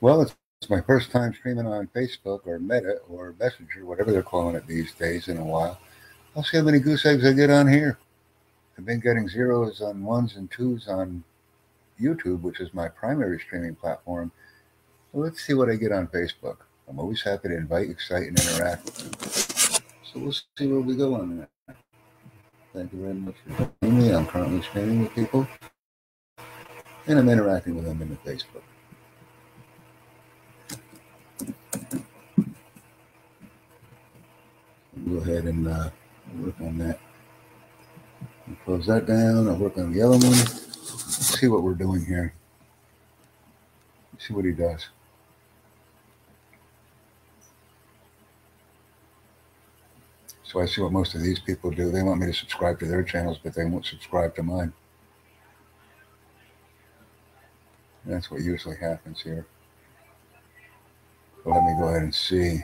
Well, it's, it's my first time streaming on Facebook or Meta or Messenger, whatever they're calling it these days, in a while. I'll see how many goose eggs I get on here. I've been getting zeros on ones and twos on YouTube, which is my primary streaming platform. Well, let's see what I get on Facebook. I'm always happy to invite, excite, and interact with. So we'll see where we go on that. Thank you very much for joining me. I'm currently streaming with people, and I'm interacting with them in the Facebook. Go ahead and uh, work on that. I'll close that down. I'll work on the other one. Let's see what we're doing here. Let's see what he does. So I see what most of these people do. They want me to subscribe to their channels, but they won't subscribe to mine. That's what usually happens here. Let me go ahead and see.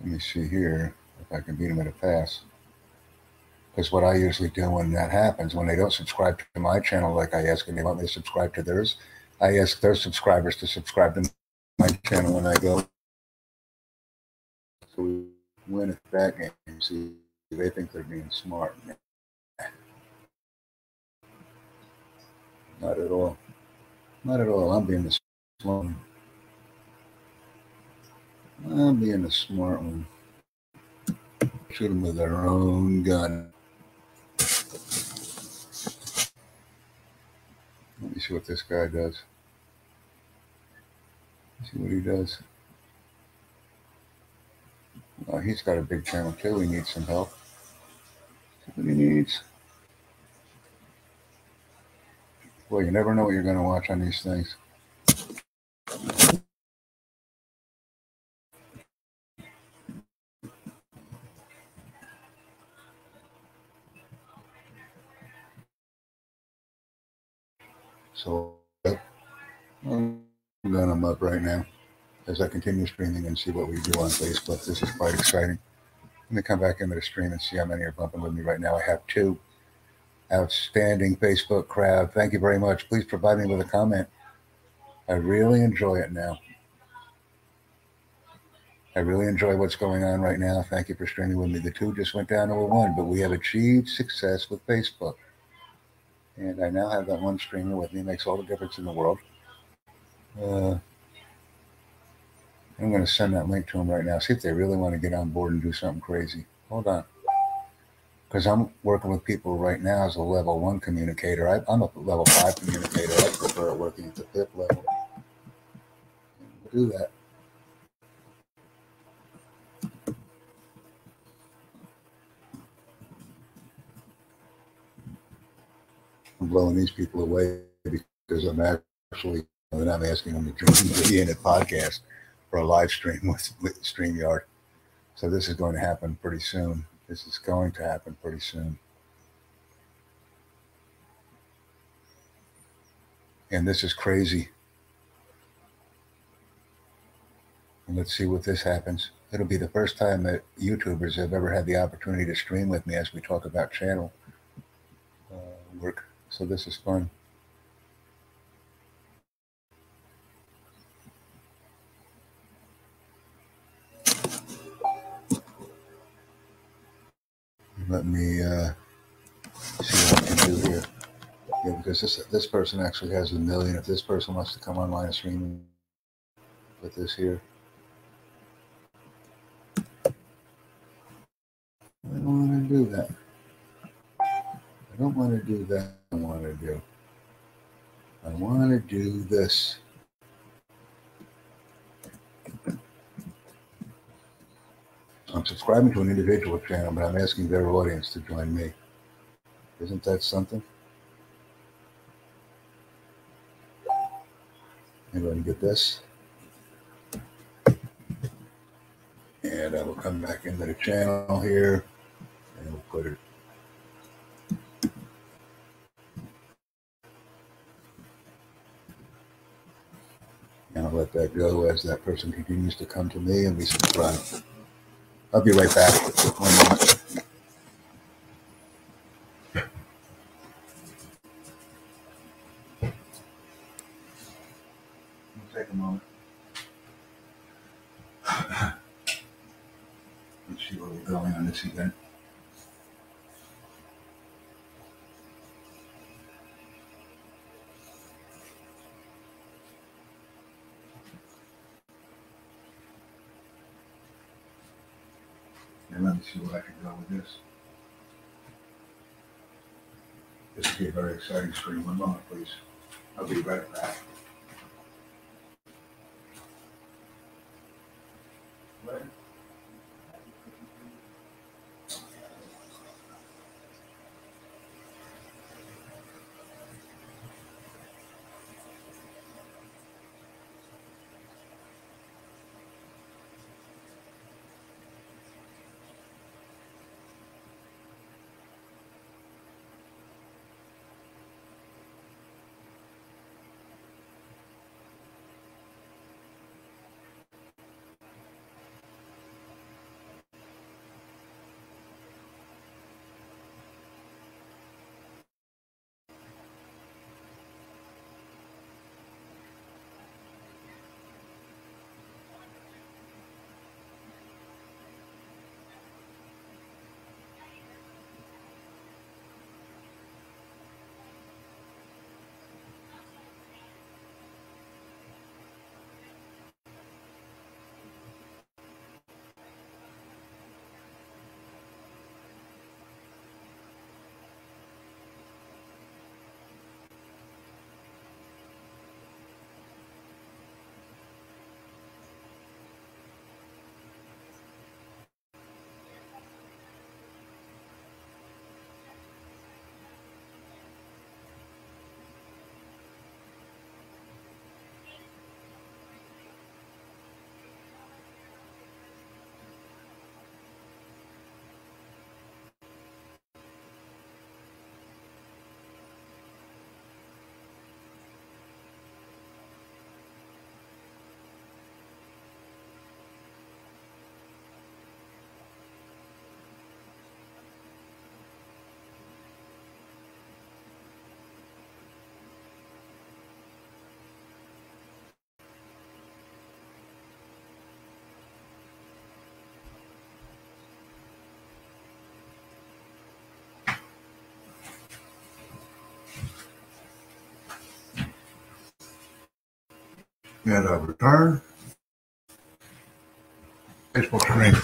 Let me see here if I can beat them at a pass. Because what I usually do when that happens, when they don't subscribe to my channel like I ask and they want me to subscribe to theirs, I ask their subscribers to subscribe to my channel when I go. So we win at that game. See, they think they're being smart. Not at all. Not at all. I'm being the smart one. I'm being the smart one. Shoot them with their own gun. Let me see what this guy does. See what he does. Uh, he's got a big channel too. He needs some help. What he needs. Well, you never know what you're going to watch on these things. So I'm going them up right now as I continue streaming and see what we do on Facebook. This is quite exciting. Let me come back into the stream and see how many are bumping with me right now. I have two outstanding Facebook crowd. Thank you very much. Please provide me with a comment. I really enjoy it now. I really enjoy what's going on right now. Thank you for streaming with me. The two just went down to a one, but we have achieved success with Facebook. And I now have that one streamer with me. It makes all the difference in the world. Uh, I'm going to send that link to them right now. See if they really want to get on board and do something crazy. Hold on. Because I'm working with people right now as a level one communicator. I, am a level five communicator. I prefer working at the fifth level. We'll do that. Blowing these people away because I'm actually, and I'm asking them to be in a podcast for a live stream with, with StreamYard. So this is going to happen pretty soon. This is going to happen pretty soon. And this is crazy. And let's see what this happens. It'll be the first time that YouTubers have ever had the opportunity to stream with me as we talk about channel uh, work. So this is fun. Let me uh, see what I can do here. Yeah, because this this person actually has a million. If this person wants to come online and stream with this here. I don't want to do that. I don't want to do that. I want to do. I want to do this. I'm subscribing to an individual channel, but I'm asking their audience to join me. Isn't that something? Anybody get this? And I will come back into the channel here and we'll put it let that go as that person continues to come to me and we subscribe. I'll be right back. One moment. take a moment. Let's see where we're going on this event. And let me see where I can go with this. This will be a very exciting stream. One moment, please. I'll be right back. And I return. Facebook screen.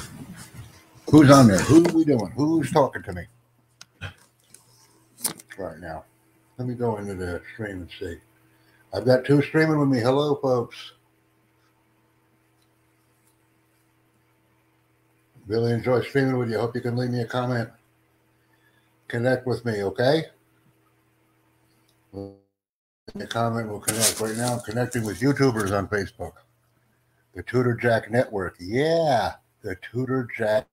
Who's on there? Who are we doing? Who's talking to me right now? Let me go into the stream and see. I've got two streaming with me. Hello, folks. Really enjoy streaming with you. Hope you can leave me a comment. Connect with me, okay? A comment will connect. Right now, I'm connecting with YouTubers on Facebook. The Tutor Jack Network. Yeah, the Tutor Jack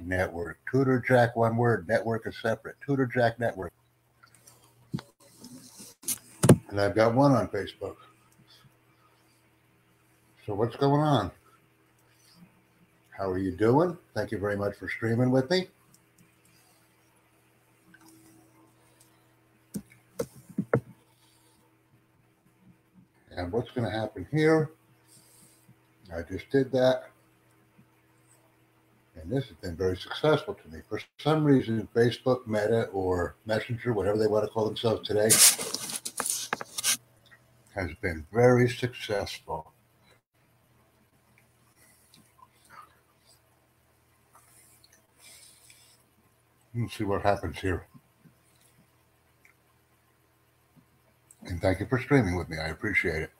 Network. Tutor Jack, one word. Network is separate. Tutor Jack Network. And I've got one on Facebook. So, what's going on? How are you doing? Thank you very much for streaming with me. And what's going to happen here? I just did that. And this has been very successful to me. For some reason, Facebook, Meta, or Messenger, whatever they want to call themselves today, has been very successful. Let's see what happens here. And thank you for streaming with me. I appreciate it.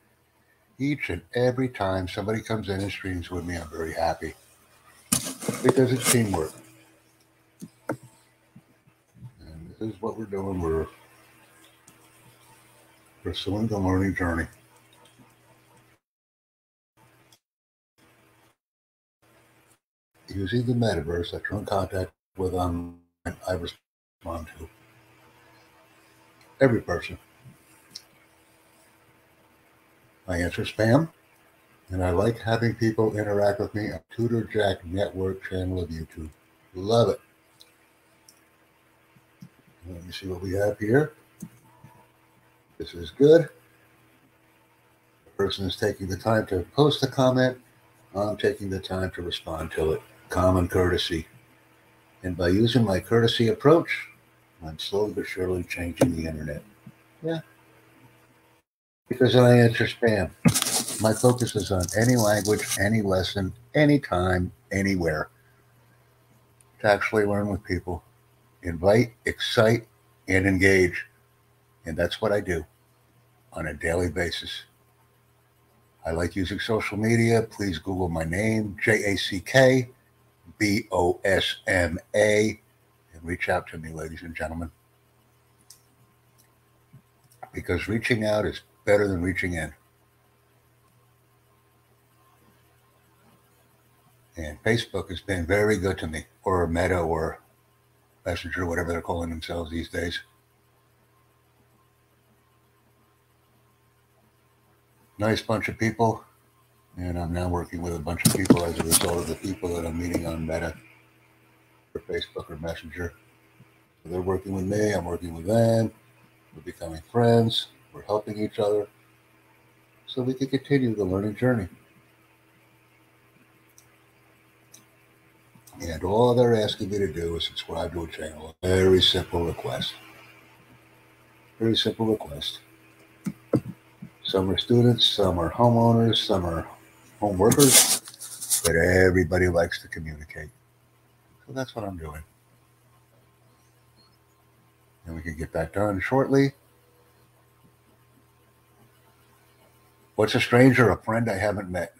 Each and every time somebody comes in and streams with me, I'm very happy because it's teamwork. And this is what we're doing. We're pursuing the learning journey. Using the metaverse that you're in contact with online, I respond to. Every person. I answer spam, and I like having people interact with me on Tutor Jack Network channel of YouTube. Love it. Let me see what we have here. This is good. The person is taking the time to post a comment, I'm taking the time to respond to it. Common courtesy. And by using my courtesy approach, I'm slowly but surely changing the internet. Yeah. Because I spam. My focus is on any language, any lesson, anytime, anywhere. To actually learn with people. Invite, excite, and engage. And that's what I do on a daily basis. I like using social media. Please Google my name, J A C K B O S M A, and reach out to me, ladies and gentlemen. Because reaching out is better than reaching in. And Facebook has been very good to me, or Meta, or Messenger, whatever they're calling themselves these days. Nice bunch of people. And I'm now working with a bunch of people as a result of the people that I'm meeting on Meta or Facebook or Messenger. They're working with me, I'm working with them. We're becoming friends, we're helping each other so we can continue the learning journey. And all they're asking me to do is subscribe to a channel. Very simple request. Very simple request. Some are students, some are homeowners, some are home workers, but everybody likes to communicate. So that's what I'm doing. And we can get that done shortly. What's a stranger? A friend I haven't met.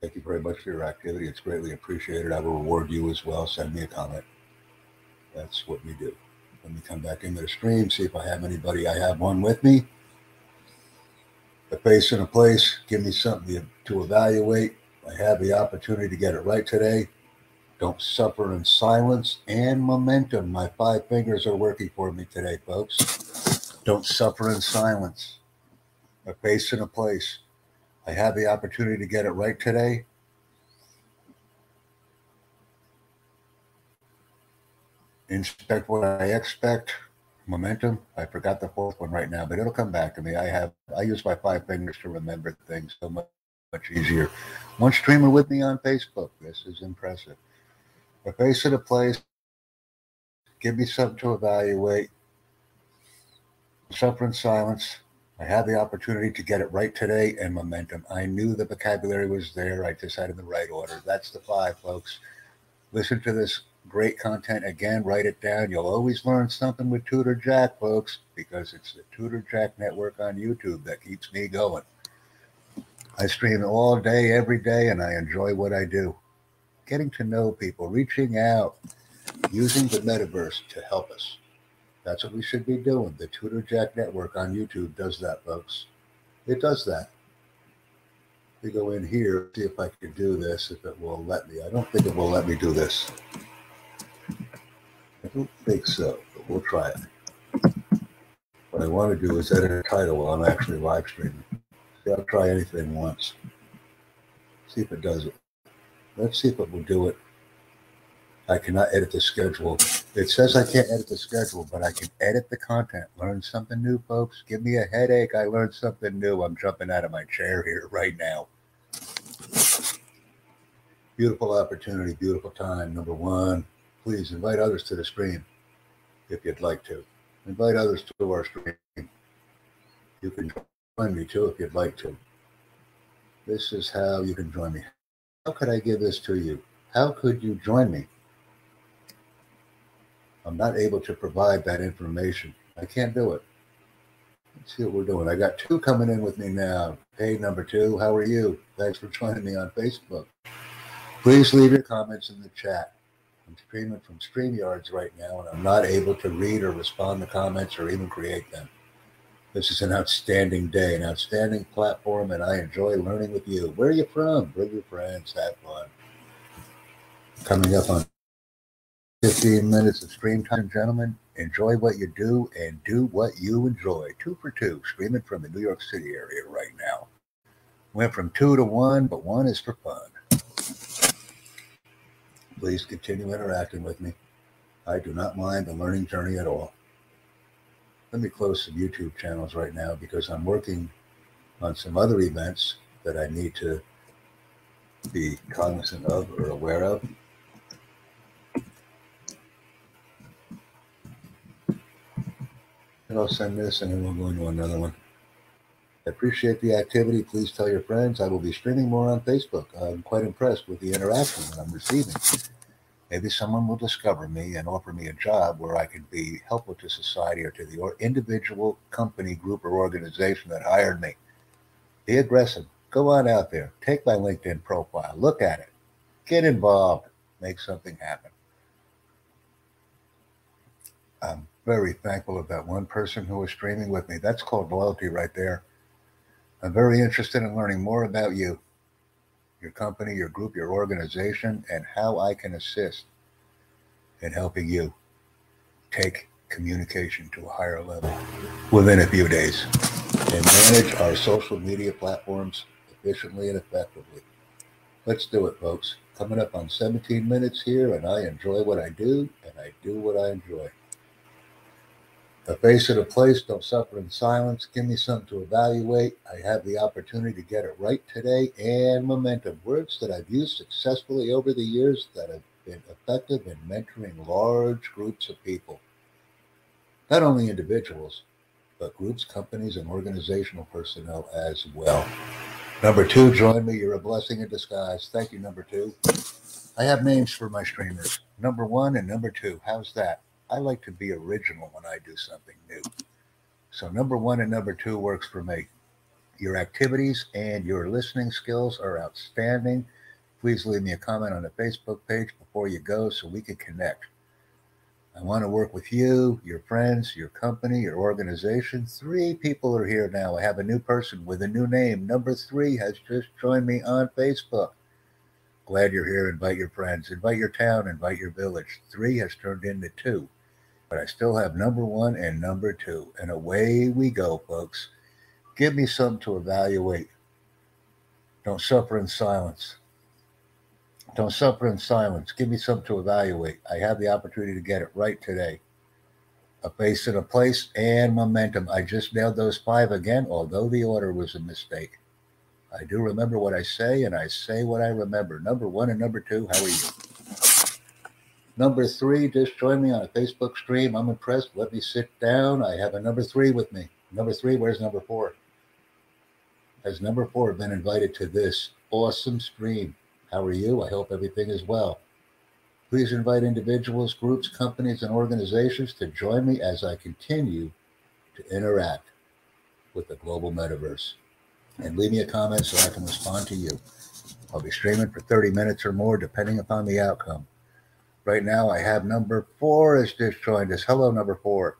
Thank you very much for your activity. It's greatly appreciated. I will reward you as well. Send me a comment. That's what we do. Let me come back into the stream, see if I have anybody. I have one with me. A face and a place. Give me something to evaluate. I have the opportunity to get it right today. Don't suffer in silence and momentum. My five fingers are working for me today, folks. Don't suffer in silence. A face and a place. I have the opportunity to get it right today. Inspect what I expect. Momentum. I forgot the fourth one right now, but it'll come back to me. I have I use my five fingers to remember things so much, much easier. One streamer with me on Facebook. This is impressive. A face of the place. Give me something to evaluate. Suffer in silence. I had the opportunity to get it right today and momentum. I knew the vocabulary was there. I in the right order. That's the five, folks. Listen to this great content again. Write it down. You'll always learn something with Tutor Jack, folks, because it's the Tutor Jack Network on YouTube that keeps me going. I stream all day, every day, and I enjoy what I do. Getting to know people, reaching out, using the metaverse to help us. That's what we should be doing. The Tutor Jack Network on YouTube does that, folks. It does that. We go in here, see if I can do this, if it will let me. I don't think it will let me do this. I don't think so, but we'll try it. What I want to do is edit a title while I'm actually live streaming. See, I'll try anything once. See if it does it. Let's see if it will do it. I cannot edit the schedule. It says I can't edit the schedule, but I can edit the content. Learn something new, folks. Give me a headache. I learned something new. I'm jumping out of my chair here right now. Beautiful opportunity, beautiful time. Number one, please invite others to the stream if you'd like to. Invite others to our stream. You can join me too if you'd like to. This is how you can join me. How could I give this to you? How could you join me? I'm not able to provide that information. I can't do it. Let's see what we're doing. I got two coming in with me now. Hey, number two, how are you? Thanks for joining me on Facebook. Please leave your comments in the chat. I'm streaming from StreamYards right now, and I'm not able to read or respond to comments or even create them. This is an outstanding day, an outstanding platform, and I enjoy learning with you. Where are you from? Bring your friends, have fun. Coming up on 15 minutes of stream time, gentlemen. Enjoy what you do and do what you enjoy. Two for two, streaming from the New York City area right now. Went from two to one, but one is for fun. Please continue interacting with me. I do not mind the learning journey at all. Let me close some YouTube channels right now because I'm working on some other events that I need to be cognizant of or aware of. And I'll send this and then we'll go into another one. I appreciate the activity. Please tell your friends. I will be streaming more on Facebook. I'm quite impressed with the interaction that I'm receiving. Maybe someone will discover me and offer me a job where I can be helpful to society or to the or individual company, group, or organization that hired me. Be aggressive. Go on out there. Take my LinkedIn profile. Look at it. Get involved. Make something happen. I'm very thankful of that one person who was streaming with me. That's called loyalty right there. I'm very interested in learning more about you, your company, your group, your organization, and how I can assist in helping you take communication to a higher level within a few days and manage our social media platforms efficiently and effectively. Let's do it, folks. Coming up on 17 minutes here, and I enjoy what I do, and I do what I enjoy. A face at a place, don't suffer in silence. Give me something to evaluate. I have the opportunity to get it right today and momentum. Words that I've used successfully over the years that have been effective in mentoring large groups of people. Not only individuals, but groups, companies, and organizational personnel as well. Number two, join me. You're a blessing in disguise. Thank you, number two. I have names for my streamers number one and number two. How's that? I like to be original when I do something new. So, number one and number two works for me. Your activities and your listening skills are outstanding. Please leave me a comment on the Facebook page before you go so we can connect. I want to work with you, your friends, your company, your organization. Three people are here now. I have a new person with a new name. Number three has just joined me on Facebook. Glad you're here. Invite your friends, invite your town, invite your village. Three has turned into two, but I still have number one and number two. And away we go, folks. Give me something to evaluate. Don't suffer in silence. Don't suffer in silence. Give me something to evaluate. I have the opportunity to get it right today. A face and a place and momentum. I just nailed those five again, although the order was a mistake. I do remember what I say, and I say what I remember. Number one and number two, how are you? Number three, just join me on a Facebook stream. I'm impressed. Let me sit down. I have a number three with me. Number three, where's number four? Has number four been invited to this awesome stream? How are you? I hope everything is well. Please invite individuals, groups, companies, and organizations to join me as I continue to interact with the global metaverse. And leave me a comment so I can respond to you. I'll be streaming for 30 minutes or more, depending upon the outcome. Right now, I have number four has just joined us. Hello, number four.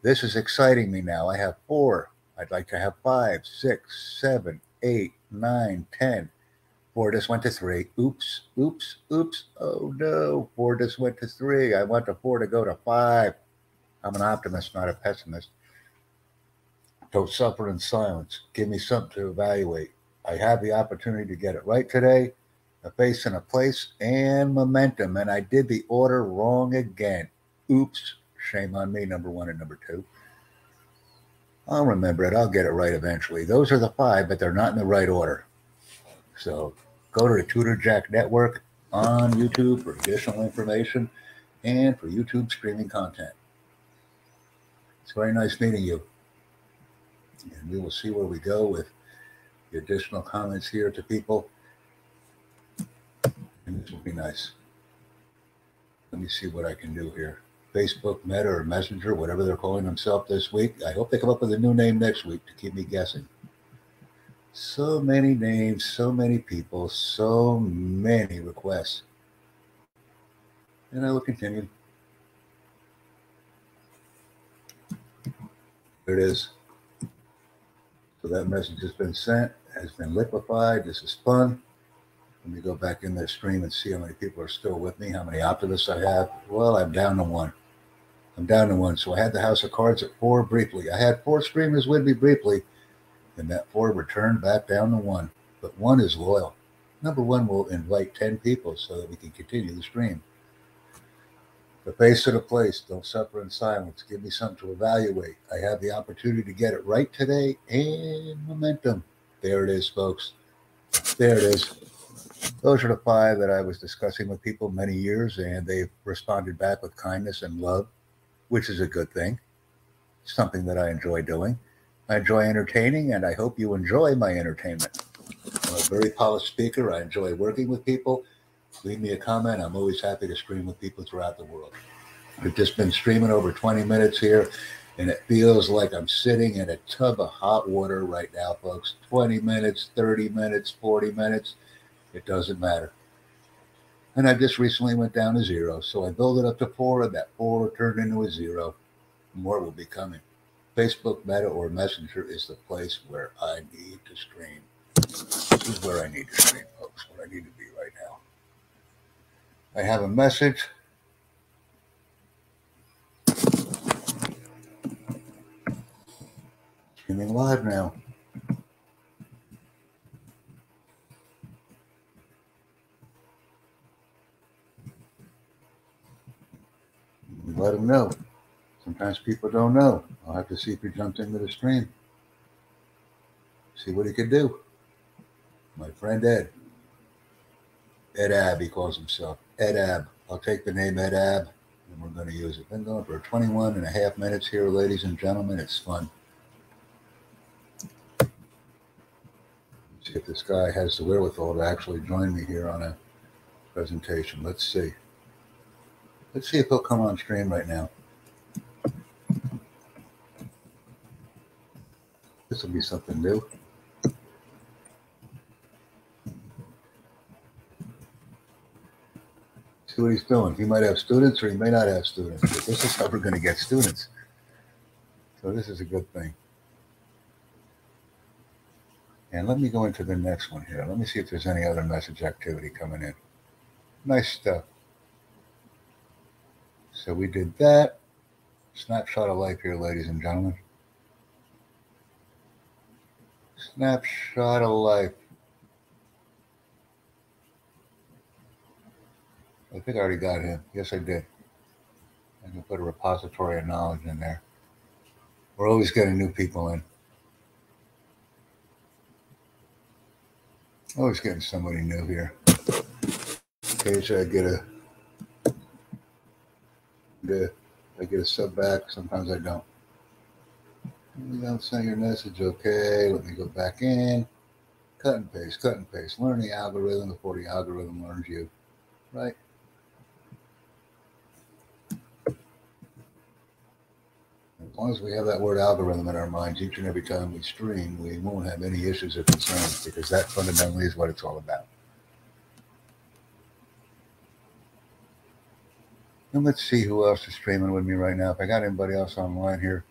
This is exciting me now. I have four. I'd like to have five, six, seven, eight, nine, ten. Four just went to three. Oops, oops, oops. Oh no. Four just went to three. I want the four to go to five. I'm an optimist, not a pessimist. Don't suffer in silence. Give me something to evaluate. I have the opportunity to get it right today. A face and a place and momentum. And I did the order wrong again. Oops. Shame on me, number one and number two. I'll remember it. I'll get it right eventually. Those are the five, but they're not in the right order. So go to the Tutor Jack Network on YouTube for additional information and for YouTube streaming content. It's very nice meeting you. And we will see where we go with the additional comments here to people. And this will be nice. Let me see what I can do here. Facebook, Meta, or Messenger, whatever they're calling themselves this week. I hope they come up with a new name next week to keep me guessing. So many names, so many people, so many requests. And I will continue. There it is. So that message has been sent, has been liquefied. This is fun. Let me go back in the stream and see how many people are still with me, how many optimists I have. Well, I'm down to one. I'm down to one. So I had the House of Cards at four briefly. I had four streamers with me briefly and that four returned back down to one. But one is loyal. Number one, we'll invite 10 people so that we can continue the stream. The face of the place, don't suffer in silence. Give me something to evaluate. I have the opportunity to get it right today and momentum. There it is, folks. There it is. Those are the five that I was discussing with people many years, and they've responded back with kindness and love, which is a good thing. Something that I enjoy doing. I enjoy entertaining, and I hope you enjoy my entertainment. I'm a very polished speaker. I enjoy working with people. Leave me a comment. I'm always happy to stream with people throughout the world. I've just been streaming over 20 minutes here, and it feels like I'm sitting in a tub of hot water right now, folks. 20 minutes, 30 minutes, 40 minutes. It doesn't matter. And I just recently went down to zero. So I built it up to four, and that four turned into a zero. More will be coming. Facebook, Meta, or Messenger is the place where I need to stream. This is where I need to stream, folks, where I need to be right now. I have a message. Streaming live now. Let them know. Sometimes people don't know. I'll have to see if he jumped into the stream. See what he could do. My friend Ed. Ed Ab, he calls himself. Ed Ab. I'll take the name Ed Ab and we're going to use it. Been going for 21 and a half minutes here, ladies and gentlemen. It's fun. See if this guy has the wherewithal to actually join me here on a presentation. Let's see. Let's see if he'll come on stream right now. This will be something new. See what he's doing. He might have students or he may not have students, but this is how we're going to get students. So this is a good thing. And let me go into the next one here. Let me see if there's any other message activity coming in. Nice stuff. So we did that. Snapshot of life here, ladies and gentlemen. Snapshot of life. I think I already got him. Yes, I did. I can put a repository of knowledge in there. We're always getting new people in. Always getting somebody new here. Occasionally I get a, I get a sub back. Sometimes I don't. You don't send your message. Okay, let me go back in. Cut and paste, cut and paste. Learn the algorithm before the algorithm learns you. Right? As long as we have that word algorithm in our minds each and every time we stream, we won't have any issues or concerns because that fundamentally is what it's all about. And let's see who else is streaming with me right now. If I got anybody else online here.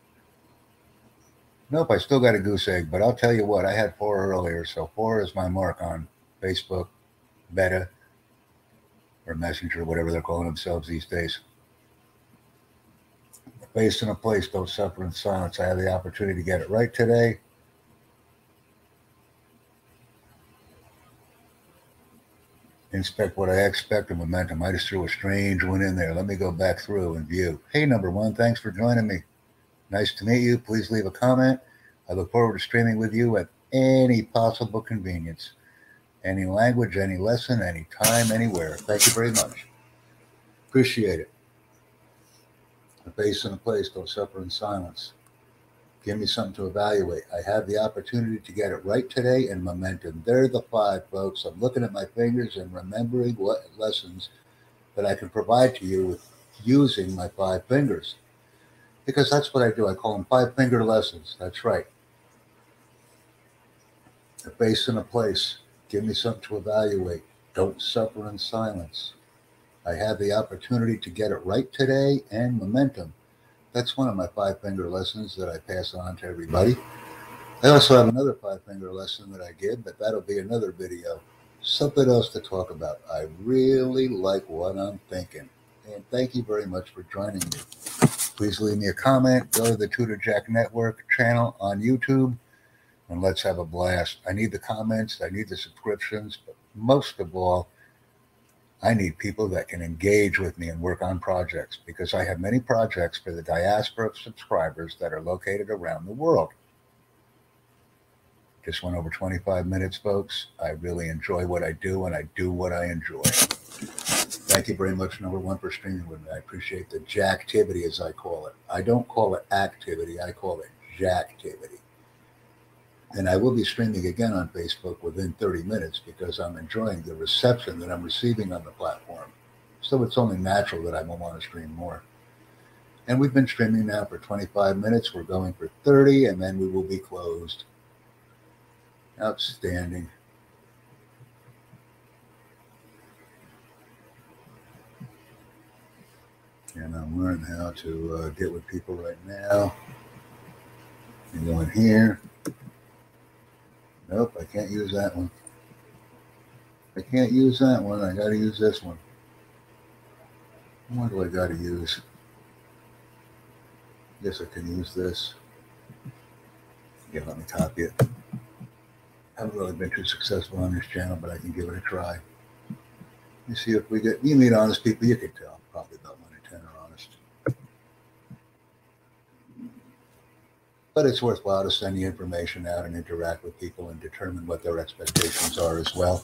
Nope, I still got a goose egg, but I'll tell you what, I had four earlier. So four is my mark on Facebook, Meta, or Messenger, whatever they're calling themselves these days. Based in a place, don't suffer in silence. I had the opportunity to get it right today. Inspect what I expect of momentum. I just threw a strange one in there. Let me go back through and view. Hey, number one, thanks for joining me. Nice to meet you. Please leave a comment. I look forward to streaming with you at any possible convenience, any language, any lesson, any time, anywhere. Thank you very much. Appreciate it. A face and a place don't suffer in silence. Give me something to evaluate. I have the opportunity to get it right today and momentum. They're the five, folks. I'm looking at my fingers and remembering what lessons that I can provide to you with using my five fingers. Because that's what I do. I call them five finger lessons. That's right. A base and a place. Give me something to evaluate. Don't suffer in silence. I have the opportunity to get it right today and momentum. That's one of my five finger lessons that I pass on to everybody. I also have another five finger lesson that I give, but that'll be another video. Something else to talk about. I really like what I'm thinking. And thank you very much for joining me. Please leave me a comment. Go to the Tutor Jack Network channel on YouTube and let's have a blast. I need the comments, I need the subscriptions, but most of all, I need people that can engage with me and work on projects because I have many projects for the diaspora of subscribers that are located around the world. Just went over 25 minutes, folks. I really enjoy what I do and I do what I enjoy. Thank you very much, number one, for streaming with me. I appreciate the jacktivity, as I call it. I don't call it activity, I call it jacktivity. And I will be streaming again on Facebook within 30 minutes because I'm enjoying the reception that I'm receiving on the platform. So it's only natural that I will want to stream more. And we've been streaming now for 25 minutes. We're going for 30, and then we will be closed. Outstanding. And I'm learning how to uh, get with people right now. And go here. Nope, I can't use that one. I can't use that one. I got to use this one. What do I got to use? Guess I can use this. Yeah, let me copy it. I haven't really been too successful on this channel, but I can give it a try. You see if we get, you meet honest people, you can tell probably about one in 10 are honest. But it's worthwhile to send the information out and interact with people and determine what their expectations are as well.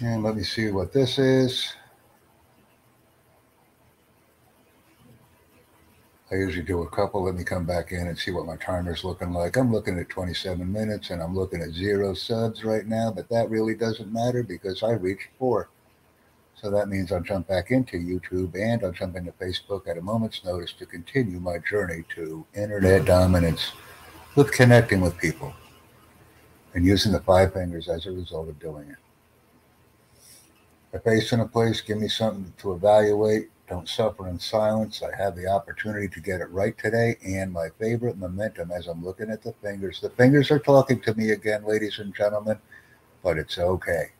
And let me see what this is. I usually do a couple. Let me come back in and see what my timer's looking like. I'm looking at 27 minutes and I'm looking at zero subs right now, but that really doesn't matter because I reached four. So that means I'll jump back into YouTube and I'll jump into Facebook at a moment's notice to continue my journey to internet dominance with connecting with people and using the five fingers as a result of doing it. A face in a place, give me something to evaluate don't suffer in silence. I have the opportunity to get it right today. And my favorite momentum as I'm looking at the fingers. The fingers are talking to me again, ladies and gentlemen, but it's okay.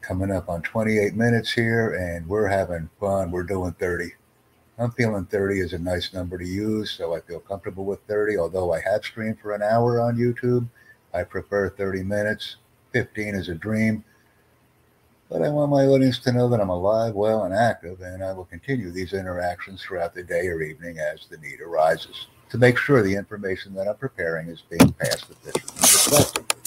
Coming up on 28 minutes here, and we're having fun. We're doing 30. I'm feeling 30 is a nice number to use, so I feel comfortable with 30. Although I have streamed for an hour on YouTube, I prefer 30 minutes. 15 is a dream. But I want my audience to know that I'm alive, well, and active, and I will continue these interactions throughout the day or evening as the need arises to make sure the information that I'm preparing is being passed efficiently.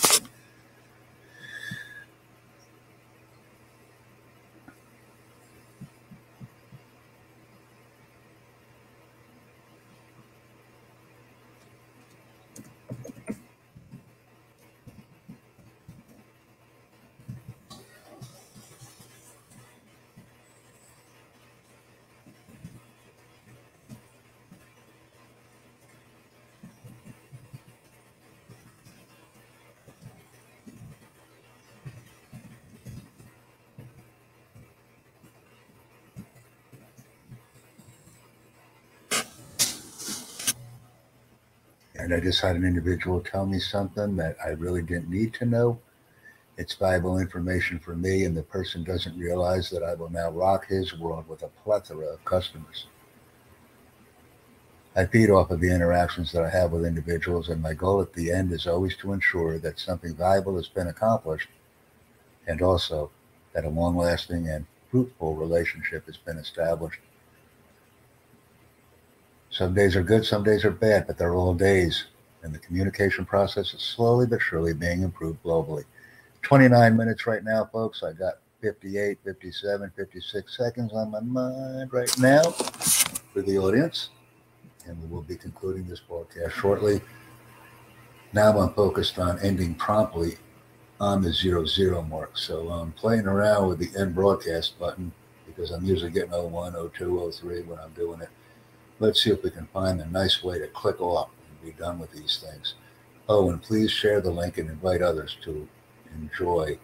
And I just had an individual tell me something that I really didn't need to know. It's valuable information for me, and the person doesn't realize that I will now rock his world with a plethora of customers. I feed off of the interactions that I have with individuals, and my goal at the end is always to ensure that something valuable has been accomplished and also that a long lasting and fruitful relationship has been established. Some days are good, some days are bad, but they're all days. And the communication process is slowly but surely being improved globally. 29 minutes right now, folks. I got 58, 57, 56 seconds on my mind right now for the audience. And we will be concluding this broadcast shortly. Now I'm focused on ending promptly on the zero zero mark. So I'm playing around with the end broadcast button because I'm usually getting 01, 02, 03 when I'm doing it. Let's see if we can find a nice way to click off and be done with these things. Oh, and please share the link and invite others to enjoy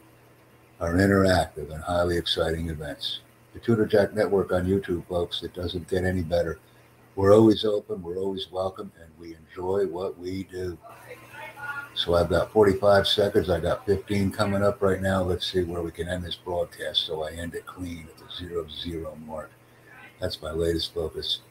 our interactive and highly exciting events. The Tutor Jack Network on YouTube, folks, it doesn't get any better. We're always open, we're always welcome, and we enjoy what we do. So I've got 45 seconds. I got 15 coming up right now. Let's see where we can end this broadcast so I end it clean at the zero zero mark. That's my latest focus.